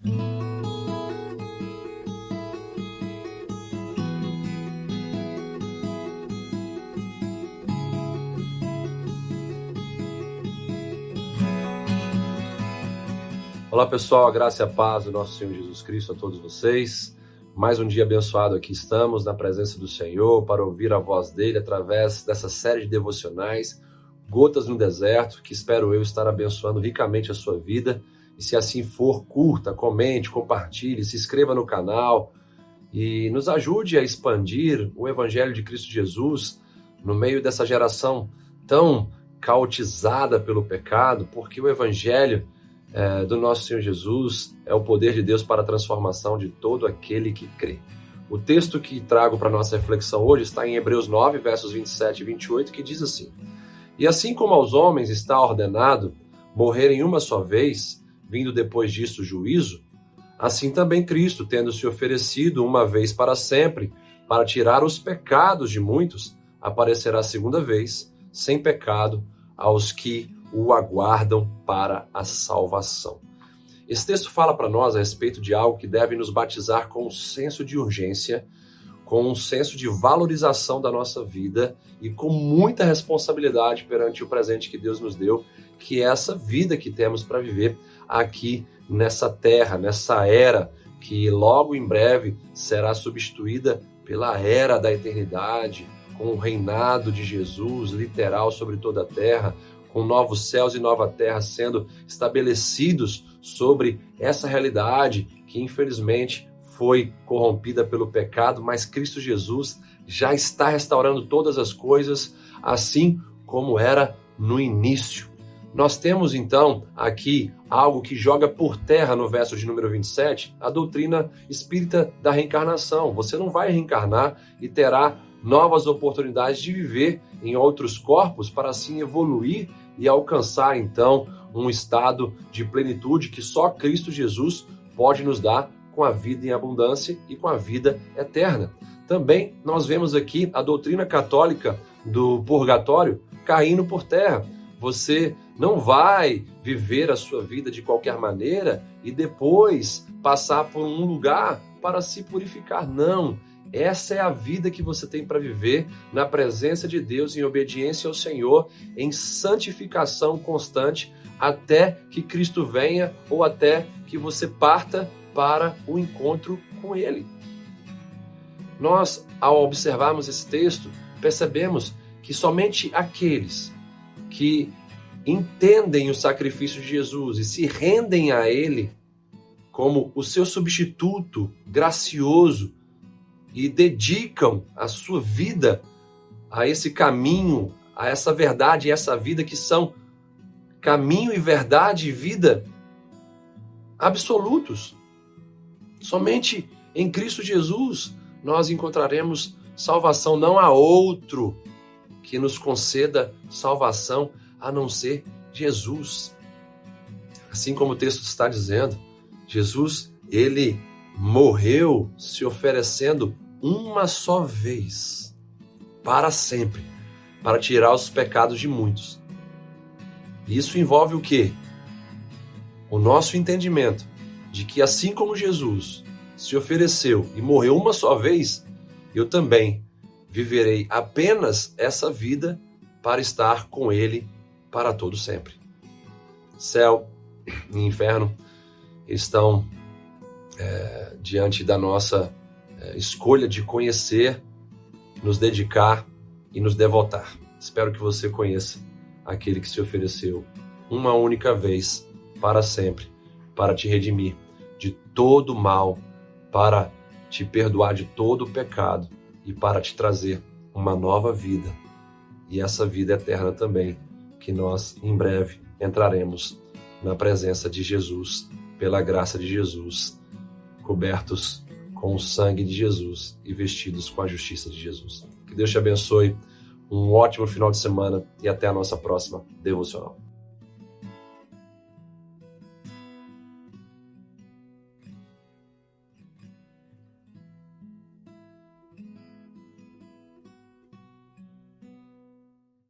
Olá pessoal, a graça e a paz do nosso Senhor Jesus Cristo a todos vocês. Mais um dia abençoado aqui estamos na presença do Senhor para ouvir a voz dele através dessa série de devocionais Gotas no Deserto, que espero eu estar abençoando ricamente a sua vida. E se assim for, curta, comente, compartilhe, se inscreva no canal e nos ajude a expandir o Evangelho de Cristo Jesus no meio dessa geração tão caotizada pelo pecado, porque o Evangelho é, do nosso Senhor Jesus é o poder de Deus para a transformação de todo aquele que crê. O texto que trago para nossa reflexão hoje está em Hebreus 9, versos 27 e 28, que diz assim: E assim como aos homens está ordenado morrerem uma só vez, vindo depois disso o juízo, assim também Cristo, tendo se oferecido uma vez para sempre, para tirar os pecados de muitos, aparecerá segunda vez, sem pecado, aos que o aguardam para a salvação. Esse texto fala para nós a respeito de algo que deve nos batizar com um senso de urgência, com um senso de valorização da nossa vida e com muita responsabilidade perante o presente que Deus nos deu, que é essa vida que temos para viver aqui nessa terra, nessa era que logo em breve será substituída pela era da eternidade, com o reinado de Jesus literal sobre toda a terra, com novos céus e nova terra sendo estabelecidos sobre essa realidade que infelizmente foi corrompida pelo pecado, mas Cristo Jesus já está restaurando todas as coisas, assim como era no início. Nós temos então aqui algo que joga por terra no verso de número 27, a doutrina espírita da reencarnação. Você não vai reencarnar e terá novas oportunidades de viver em outros corpos para assim evoluir e alcançar então um estado de plenitude que só Cristo Jesus pode nos dar com a vida em abundância e com a vida eterna. Também nós vemos aqui a doutrina católica do purgatório caindo por terra. Você não vai viver a sua vida de qualquer maneira e depois passar por um lugar para se purificar. Não. Essa é a vida que você tem para viver na presença de Deus, em obediência ao Senhor, em santificação constante, até que Cristo venha ou até que você parta para o encontro com Ele. Nós, ao observarmos esse texto, percebemos que somente aqueles que entendem o sacrifício de Jesus e se rendem a Ele como o seu substituto gracioso e dedicam a sua vida a esse caminho, a essa verdade e essa vida que são caminho e verdade e vida absolutos. Somente em Cristo Jesus nós encontraremos salvação, não há outro que nos conceda salvação a não ser Jesus. Assim como o texto está dizendo, Jesus, ele morreu se oferecendo uma só vez, para sempre, para tirar os pecados de muitos. Isso envolve o quê? O nosso entendimento de que assim como Jesus se ofereceu e morreu uma só vez, eu também viverei apenas essa vida para estar com Ele para todo sempre. Céu e inferno estão é, diante da nossa é, escolha de conhecer, nos dedicar e nos devotar. Espero que você conheça aquele que se ofereceu uma única vez para sempre para te redimir de todo mal, para te perdoar de todo pecado e para te trazer uma nova vida. E essa vida eterna também, que nós em breve entraremos na presença de Jesus, pela graça de Jesus cobertos com o sangue de Jesus e vestidos com a justiça de Jesus. Que Deus te abençoe, um ótimo final de semana e até a nossa próxima devocional.